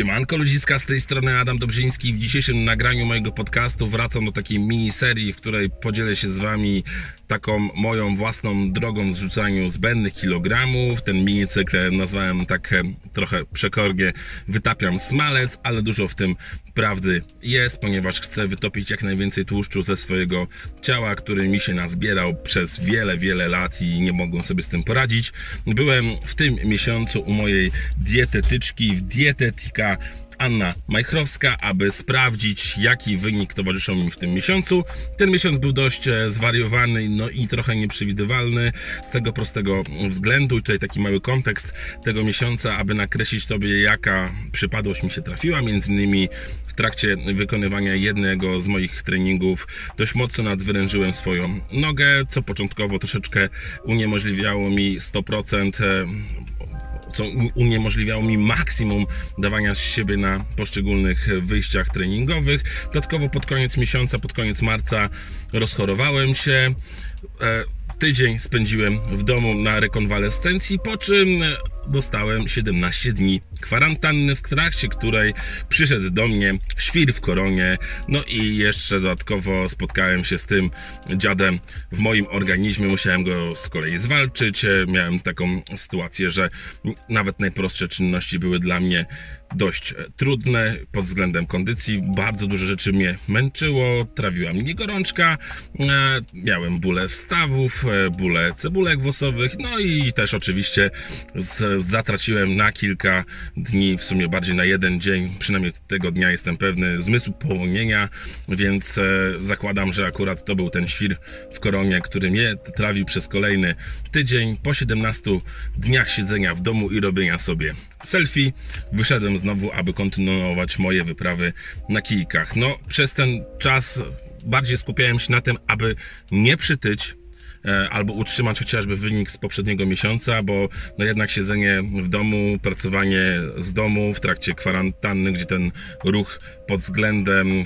Siemanko ludziska, z tej strony Adam Dobrzyński. W dzisiejszym nagraniu mojego podcastu wracam do takiej miniserii, w której podzielę się z wami taką moją własną drogą w zrzucaniu zbędnych kilogramów. Ten minicykl nazwałem tak e, trochę przekornie wytapiam smalec, ale dużo w tym prawdy jest, ponieważ chcę wytopić jak najwięcej tłuszczu ze swojego ciała, który mi się nazbierał przez wiele, wiele lat i nie mogłem sobie z tym poradzić. Byłem w tym miesiącu u mojej dietetyczki w Anna Majchrowska, aby sprawdzić, jaki wynik towarzyszą mi w tym miesiącu. Ten miesiąc był dość e, zwariowany, no i trochę nieprzewidywalny z tego prostego względu. I tutaj taki mały kontekst tego miesiąca, aby nakreślić Tobie, jaka przypadłość mi się trafiła. Między innymi w trakcie wykonywania jednego z moich treningów dość mocno nadzwyrężyłem swoją nogę, co początkowo troszeczkę uniemożliwiało mi 100% co uniemożliwiało mi maksimum dawania z siebie na poszczególnych wyjściach treningowych. Dodatkowo pod koniec miesiąca, pod koniec marca rozchorowałem się. E, tydzień spędziłem w domu na rekonwalescencji, po czym dostałem 17 dni kwarantanny, w trakcie której przyszedł do mnie świr w koronie, no i jeszcze dodatkowo spotkałem się z tym dziadem w moim organizmie, musiałem go z kolei zwalczyć, miałem taką sytuację, że nawet najprostsze czynności były dla mnie dość trudne pod względem kondycji, bardzo dużo rzeczy mnie męczyło, trawiła mnie gorączka, e, miałem bóle wstawów, e, bóle cebulek włosowych, no i też oczywiście z zatraciłem na kilka dni, w sumie bardziej na jeden dzień, przynajmniej tego dnia jestem pewny, zmysł połonienia, więc e, zakładam, że akurat to był ten świr w koronie, który mnie trawił przez kolejny tydzień. Po 17 dniach siedzenia w domu i robienia sobie selfie, wyszedłem znowu, aby kontynuować moje wyprawy na kijkach. No, przez ten czas bardziej skupiałem się na tym, aby nie przytyć, albo utrzymać chociażby wynik z poprzedniego miesiąca, bo no jednak siedzenie w domu, pracowanie z domu w trakcie kwarantanny, gdzie ten ruch pod względem e,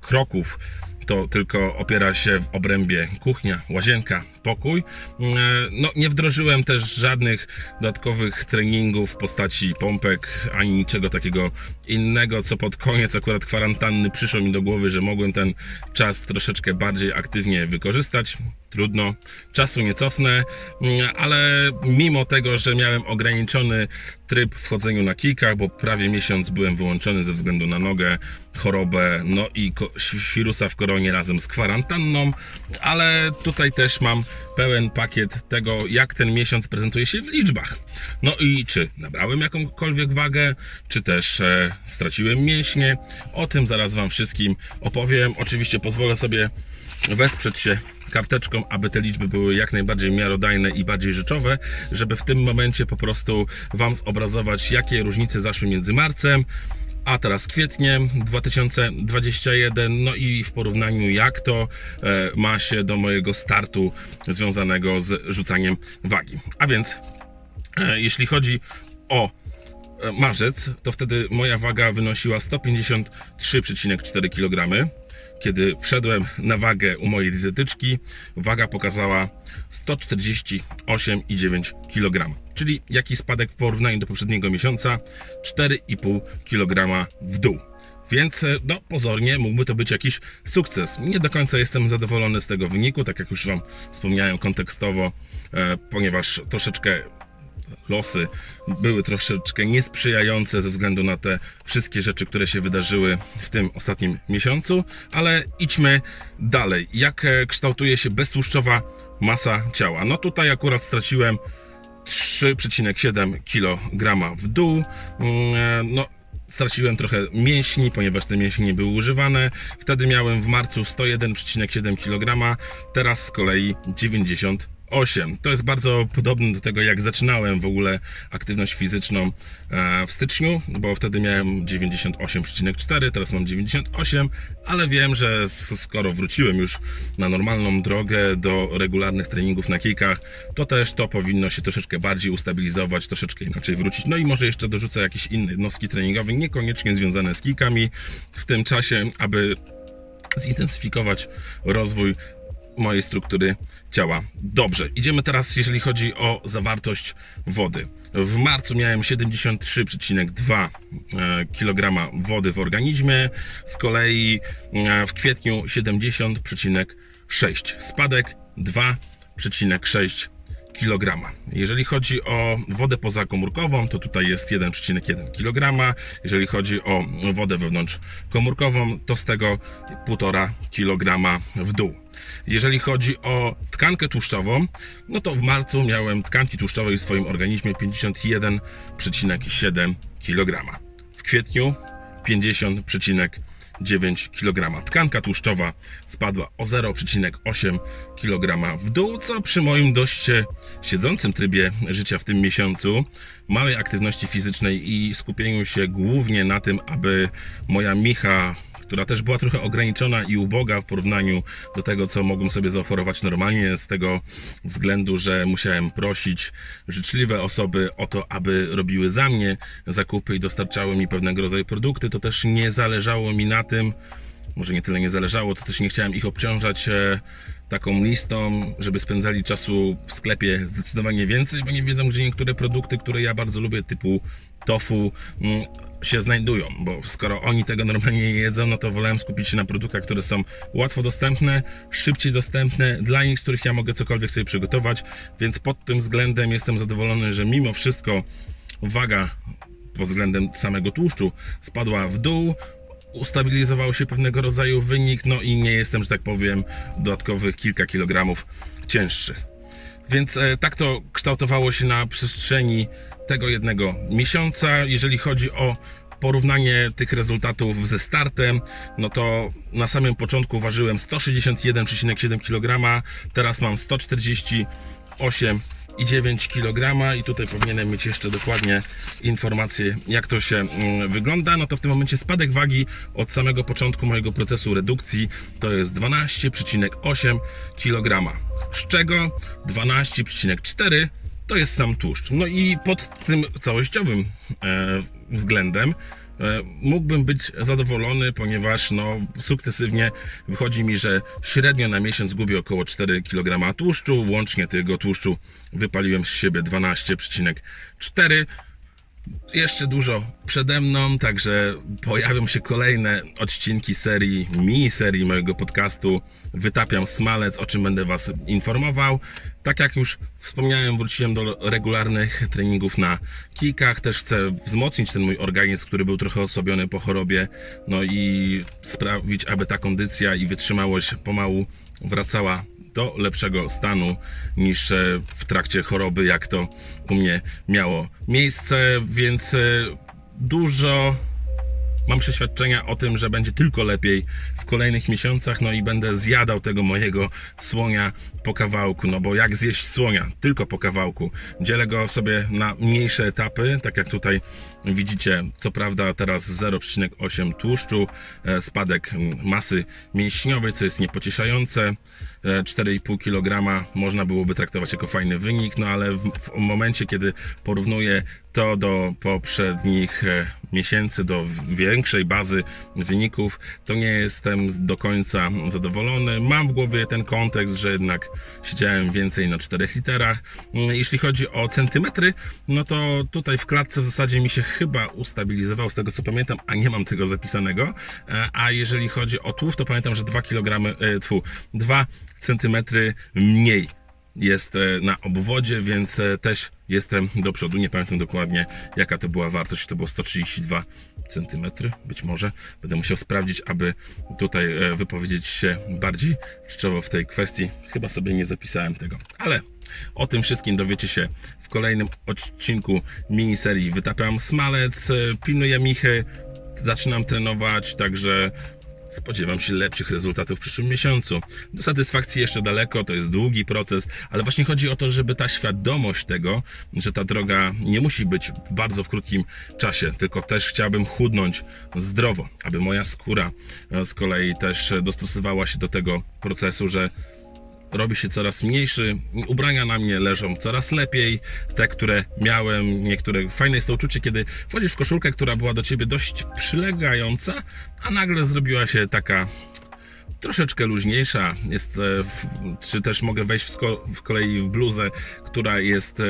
kroków to tylko opiera się w obrębie kuchnia, łazienka, pokój. E, no, nie wdrożyłem też żadnych dodatkowych treningów w postaci pompek, ani niczego takiego innego, co pod koniec akurat kwarantanny przyszło mi do głowy, że mogłem ten czas troszeczkę bardziej aktywnie wykorzystać. Trudno, czasu nie cofnę, mm, ale mimo tego, że miałem ograniczony tryb w chodzeniu na kijkach, bo prawie miesiąc byłem wyłączony ze względu na nogę, chorobę, no i wirusa w koronie razem z kwarantanną, ale tutaj też mam pełen pakiet tego, jak ten miesiąc prezentuje się w liczbach. No i czy nabrałem jakąkolwiek wagę, czy też e, straciłem mięśnie. O tym zaraz Wam wszystkim opowiem. Oczywiście pozwolę sobie wesprzeć się karteczką, aby te liczby były jak najbardziej miarodajne i bardziej rzeczowe, żeby w tym momencie po prostu Wam zobrazować, jakie różnice zaszły między marcem, a teraz kwietniem 2021, no i w porównaniu jak to e, ma się do mojego startu związanego z rzucaniem wagi. A więc e, jeśli chodzi o e, marzec, to wtedy moja waga wynosiła 153,4 kg kiedy wszedłem na wagę u mojej dietetyczki, waga pokazała 148,9 kg. Czyli jaki spadek w porównaniu do poprzedniego miesiąca? 4,5 kg w dół. Więc no, pozornie mógłby to być jakiś sukces. Nie do końca jestem zadowolony z tego wyniku, tak jak już Wam wspomniałem kontekstowo, e, ponieważ troszeczkę losy były troszeczkę niesprzyjające ze względu na te wszystkie rzeczy, które się wydarzyły w tym ostatnim miesiącu, ale idźmy dalej. Jak e, kształtuje się beztłuszczowa masa ciała? No tutaj akurat straciłem 3,7 kg w dół. Mm, e, no, straciłem trochę mięśni, ponieważ te mięśnie nie były używane. Wtedy miałem w marcu 101,7 kg, teraz z kolei 90 8. To jest bardzo podobne do tego, jak zaczynałem w ogóle aktywność fizyczną e, w styczniu, bo wtedy miałem 98,4, teraz mam 98, ale wiem, że skoro wróciłem już na normalną drogę do regularnych treningów na kijkach, to też to powinno się troszeczkę bardziej ustabilizować, troszeczkę inaczej wrócić. No i może jeszcze dorzucę jakieś inne jednostki treningowe, niekoniecznie związane z kijkami w tym czasie, aby zintensyfikować rozwój mojej struktury ciała. Dobrze, idziemy teraz, jeżeli chodzi o zawartość wody. W marcu miałem 73,2 kg wody w organizmie, z kolei e, w kwietniu 70,6. Spadek 2,6 kg. Jeżeli chodzi o wodę pozakomórkową, to tutaj jest 1,1 kg. Jeżeli chodzi o wodę wewnątrzkomórkową, to z tego 1,5 kg w dół. Jeżeli chodzi o tkankę tłuszczową, no to w marcu miałem tkanki tłuszczowej w swoim organizmie 51,7 kg. W kwietniu 50,1 9 kg. Tkanka tłuszczowa spadła o 0,8 kg w dół, co przy moim dość siedzącym trybie życia w tym miesiącu, małej aktywności fizycznej i skupieniu się głównie na tym, aby moja micha która też była trochę ograniczona i uboga w porównaniu do tego, co mogłem sobie zaoferować normalnie, z tego względu, że musiałem prosić życzliwe osoby o to, aby robiły za mnie zakupy i dostarczały mi pewnego rodzaju produkty. To też nie zależało mi na tym, może nie tyle nie zależało, to też nie chciałem ich obciążać e, taką listą, żeby spędzali czasu w sklepie zdecydowanie więcej, bo nie wiedzą, gdzie niektóre produkty, które ja bardzo lubię, typu tofu, mm, się znajdują, bo skoro oni tego normalnie nie jedzą, no to wolałem skupić się na produktach, które są łatwo dostępne, szybciej dostępne, dla nich, z których ja mogę cokolwiek sobie przygotować, więc pod tym względem jestem zadowolony, że mimo wszystko waga pod względem samego tłuszczu spadła w dół, ustabilizował się pewnego rodzaju wynik, no i nie jestem, że tak powiem, dodatkowych kilka kilogramów cięższy. Więc e, tak to kształtowało się na przestrzeni tego jednego miesiąca. Jeżeli chodzi o porównanie tych rezultatów ze startem, no to na samym początku ważyłem 161,7 kg, teraz mam 148 i 9 kg i tutaj powinienem mieć jeszcze dokładnie informacje jak to się mm, wygląda, no to w tym momencie spadek wagi od samego początku mojego procesu redukcji to jest 12,8 kg, z czego 12,4 to jest sam tłuszcz. No i pod tym całościowym e, względem E, mógłbym być zadowolony, ponieważ no, sukcesywnie wychodzi mi, że średnio na miesiąc gubię około 4 kg tłuszczu. Łącznie tego tłuszczu wypaliłem z siebie 12,4 jeszcze dużo przede mną, także pojawią się kolejne odcinki serii, mini serii mojego podcastu Wytapiam Smalec, o czym będę Was informował. Tak jak już wspomniałem, wróciłem do regularnych treningów na kikach. Też chcę wzmocnić ten mój organizm, który był trochę osłabiony po chorobie, no i sprawić, aby ta kondycja i wytrzymałość pomału wracała do lepszego stanu niż e, w trakcie choroby, jak to u mnie miało miejsce, więc e, dużo mam przeświadczenia o tym, że będzie tylko lepiej w kolejnych miesiącach, no i będę zjadał tego mojego słonia po kawałku, no bo jak zjeść słonia? Tylko po kawałku. Dzielę go sobie na mniejsze etapy, tak jak tutaj widzicie, co prawda teraz 0,8 tłuszczu, e, spadek masy mięśniowej, co jest niepocieszające, 4,5 kg można byłoby traktować jako fajny wynik, no ale w, w momencie, kiedy porównuję to do poprzednich e, miesięcy, do większej bazy wyników, to nie jestem do końca zadowolony. Mam w głowie ten kontekst, że jednak siedziałem więcej na 4 literach. Mm, jeśli chodzi o centymetry, no to tutaj w klatce w zasadzie mi się chyba ustabilizował z tego co pamiętam, a nie mam tego zapisanego. E, a jeżeli chodzi o tłów, to pamiętam, że 2 kg, e, tfu, 2 centymetry mniej jest e, na obwodzie, więc e, też jestem do przodu. Nie pamiętam dokładnie, jaka to była wartość. To było 132 cm, być może. Będę musiał sprawdzić, aby tutaj e, wypowiedzieć się bardziej czczowo w tej kwestii. Chyba sobie nie zapisałem tego, ale o tym wszystkim dowiecie się w kolejnym odcinku miniserii Wytapiam Smalec, pilnuję Michy, zaczynam trenować, także Spodziewam się lepszych rezultatów w przyszłym miesiącu. Do satysfakcji jeszcze daleko, to jest długi proces, ale właśnie chodzi o to, żeby ta świadomość tego, że ta droga nie musi być w bardzo w krótkim czasie, tylko też chciałbym chudnąć zdrowo, aby moja skóra e, z kolei też dostosowała się do tego procesu, że robi się coraz mniejszy, ubrania na mnie leżą coraz lepiej, te, które miałem, niektóre, fajne jest to uczucie, kiedy wchodzisz w koszulkę, która była do ciebie dość przylegająca, a nagle zrobiła się taka troszeczkę luźniejsza, jest, e, czy też mogę wejść w, w kolei w bluzę, która jest e,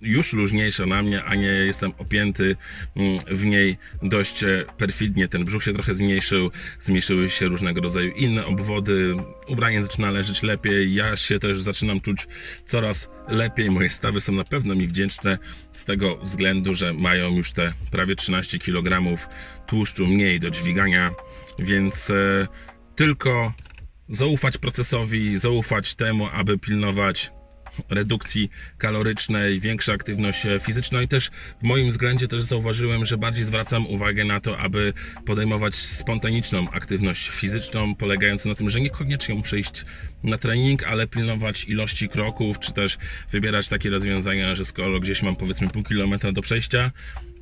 już luźniejsza na mnie, a nie jestem opięty mm, w niej dość e, perfidnie. Ten brzuch się trochę zmniejszył, zmniejszyły się różnego rodzaju inne obwody, ubranie zaczyna leżeć lepiej, ja się też zaczynam czuć coraz lepiej, moje stawy są na pewno mi wdzięczne z tego względu, że mają już te prawie 13 kg tłuszczu mniej do dźwigania, więc e, tylko zaufać procesowi, zaufać temu, aby pilnować redukcji kalorycznej, większa aktywność fizyczna. I też w moim względzie też zauważyłem, że bardziej zwracam uwagę na to, aby podejmować spontaniczną aktywność fizyczną, polegającą na tym, że niekoniecznie muszę iść na trening, ale pilnować ilości kroków, czy też wybierać takie rozwiązania, że skoro gdzieś mam powiedzmy pół kilometra do przejścia,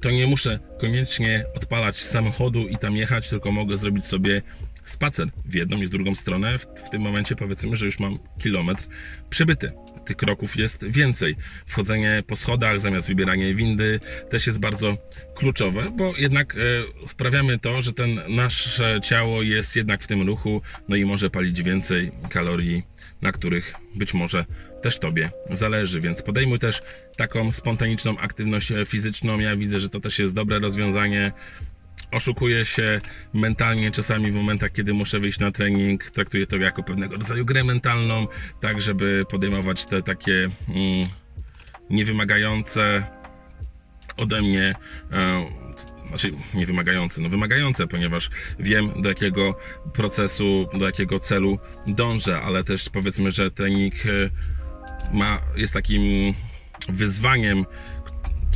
to nie muszę koniecznie odpalać samochodu i tam jechać, tylko mogę zrobić sobie spacer w jedną i w drugą stronę. W, w tym momencie powiedzmy, że już mam kilometr przybyty tych kroków jest więcej. Wchodzenie po schodach zamiast wybieranie windy też jest bardzo kluczowe, bo jednak e, sprawiamy to, że ten nasze ciało jest jednak w tym ruchu, no i może palić więcej kalorii, na których być może też Tobie zależy, więc podejmuj też taką spontaniczną aktywność fizyczną. Ja widzę, że to też jest dobre rozwiązanie oszukuję się mentalnie czasami w momentach, kiedy muszę wyjść na trening. Traktuję to jako pewnego rodzaju grę mentalną, tak żeby podejmować te takie mm, niewymagające ode mnie e, znaczy nie wymagające, no wymagające, ponieważ wiem do jakiego procesu, do jakiego celu dążę, ale też powiedzmy, że trening e, ma, jest takim wyzwaniem,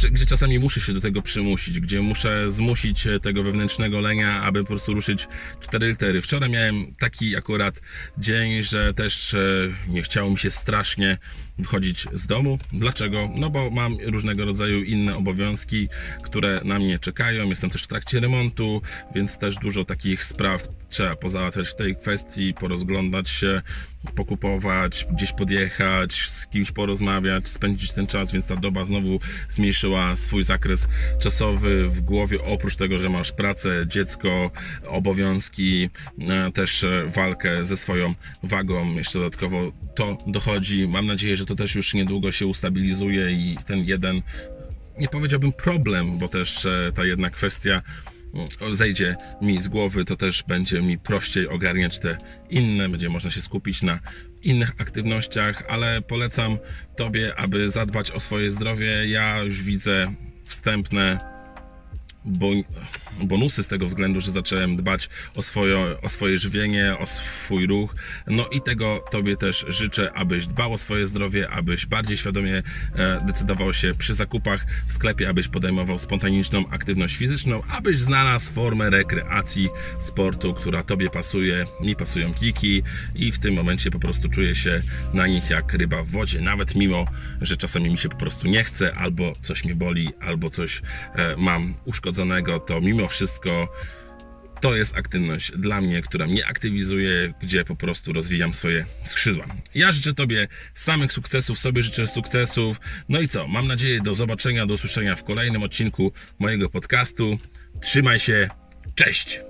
gdzie czasami muszę się do tego przymusić, gdzie muszę zmusić e, tego wewnętrznego lenia, aby po prostu ruszyć cztery litery. Wczoraj miałem taki akurat dzień, że też e, nie chciało mi się strasznie wychodzić z domu. Dlaczego? No bo mam różnego rodzaju inne obowiązki, które na mnie czekają. Jestem też w trakcie remontu, więc też dużo takich spraw trzeba pozałatwiać w tej kwestii, porozglądać się, pokupować, gdzieś podjechać, z kimś porozmawiać, spędzić ten czas, więc ta doba znowu zmniejszyła swój zakres czasowy w głowie. Oprócz tego, że masz pracę, dziecko, obowiązki, e, też e, walkę ze swoją wagą, jeszcze dodatkowo to dochodzi. Mam nadzieję, że to też już niedługo się ustabilizuje i ten jeden, nie powiedziałbym problem, bo też e, ta jedna kwestia zejdzie mi z głowy, to też będzie mi prościej ogarniać te inne, będzie można się skupić na innych aktywnościach, ale polecam Tobie, aby zadbać o swoje zdrowie. Ja już widzę wstępne bonusy z tego względu, że zacząłem dbać o swoje, o swoje żywienie, o swój ruch. No i tego Tobie też życzę, abyś dbał o swoje zdrowie, abyś bardziej świadomie e, decydował się przy zakupach w sklepie, abyś podejmował spontaniczną aktywność fizyczną, abyś znalazł formę rekreacji, sportu, która Tobie pasuje. Mi pasują kiki i w tym momencie po prostu czuję się na nich jak ryba w wodzie, nawet mimo, że czasami mi się po prostu nie chce, albo coś mnie boli, albo coś e, mam uszkodzone uszkodzonego, to mimo wszystko to jest aktywność dla mnie, która mnie aktywizuje, gdzie po prostu rozwijam swoje skrzydła. Ja życzę Tobie samych sukcesów, sobie życzę sukcesów. No i co? Mam nadzieję do zobaczenia, do usłyszenia w kolejnym odcinku mojego podcastu. Trzymaj się, cześć!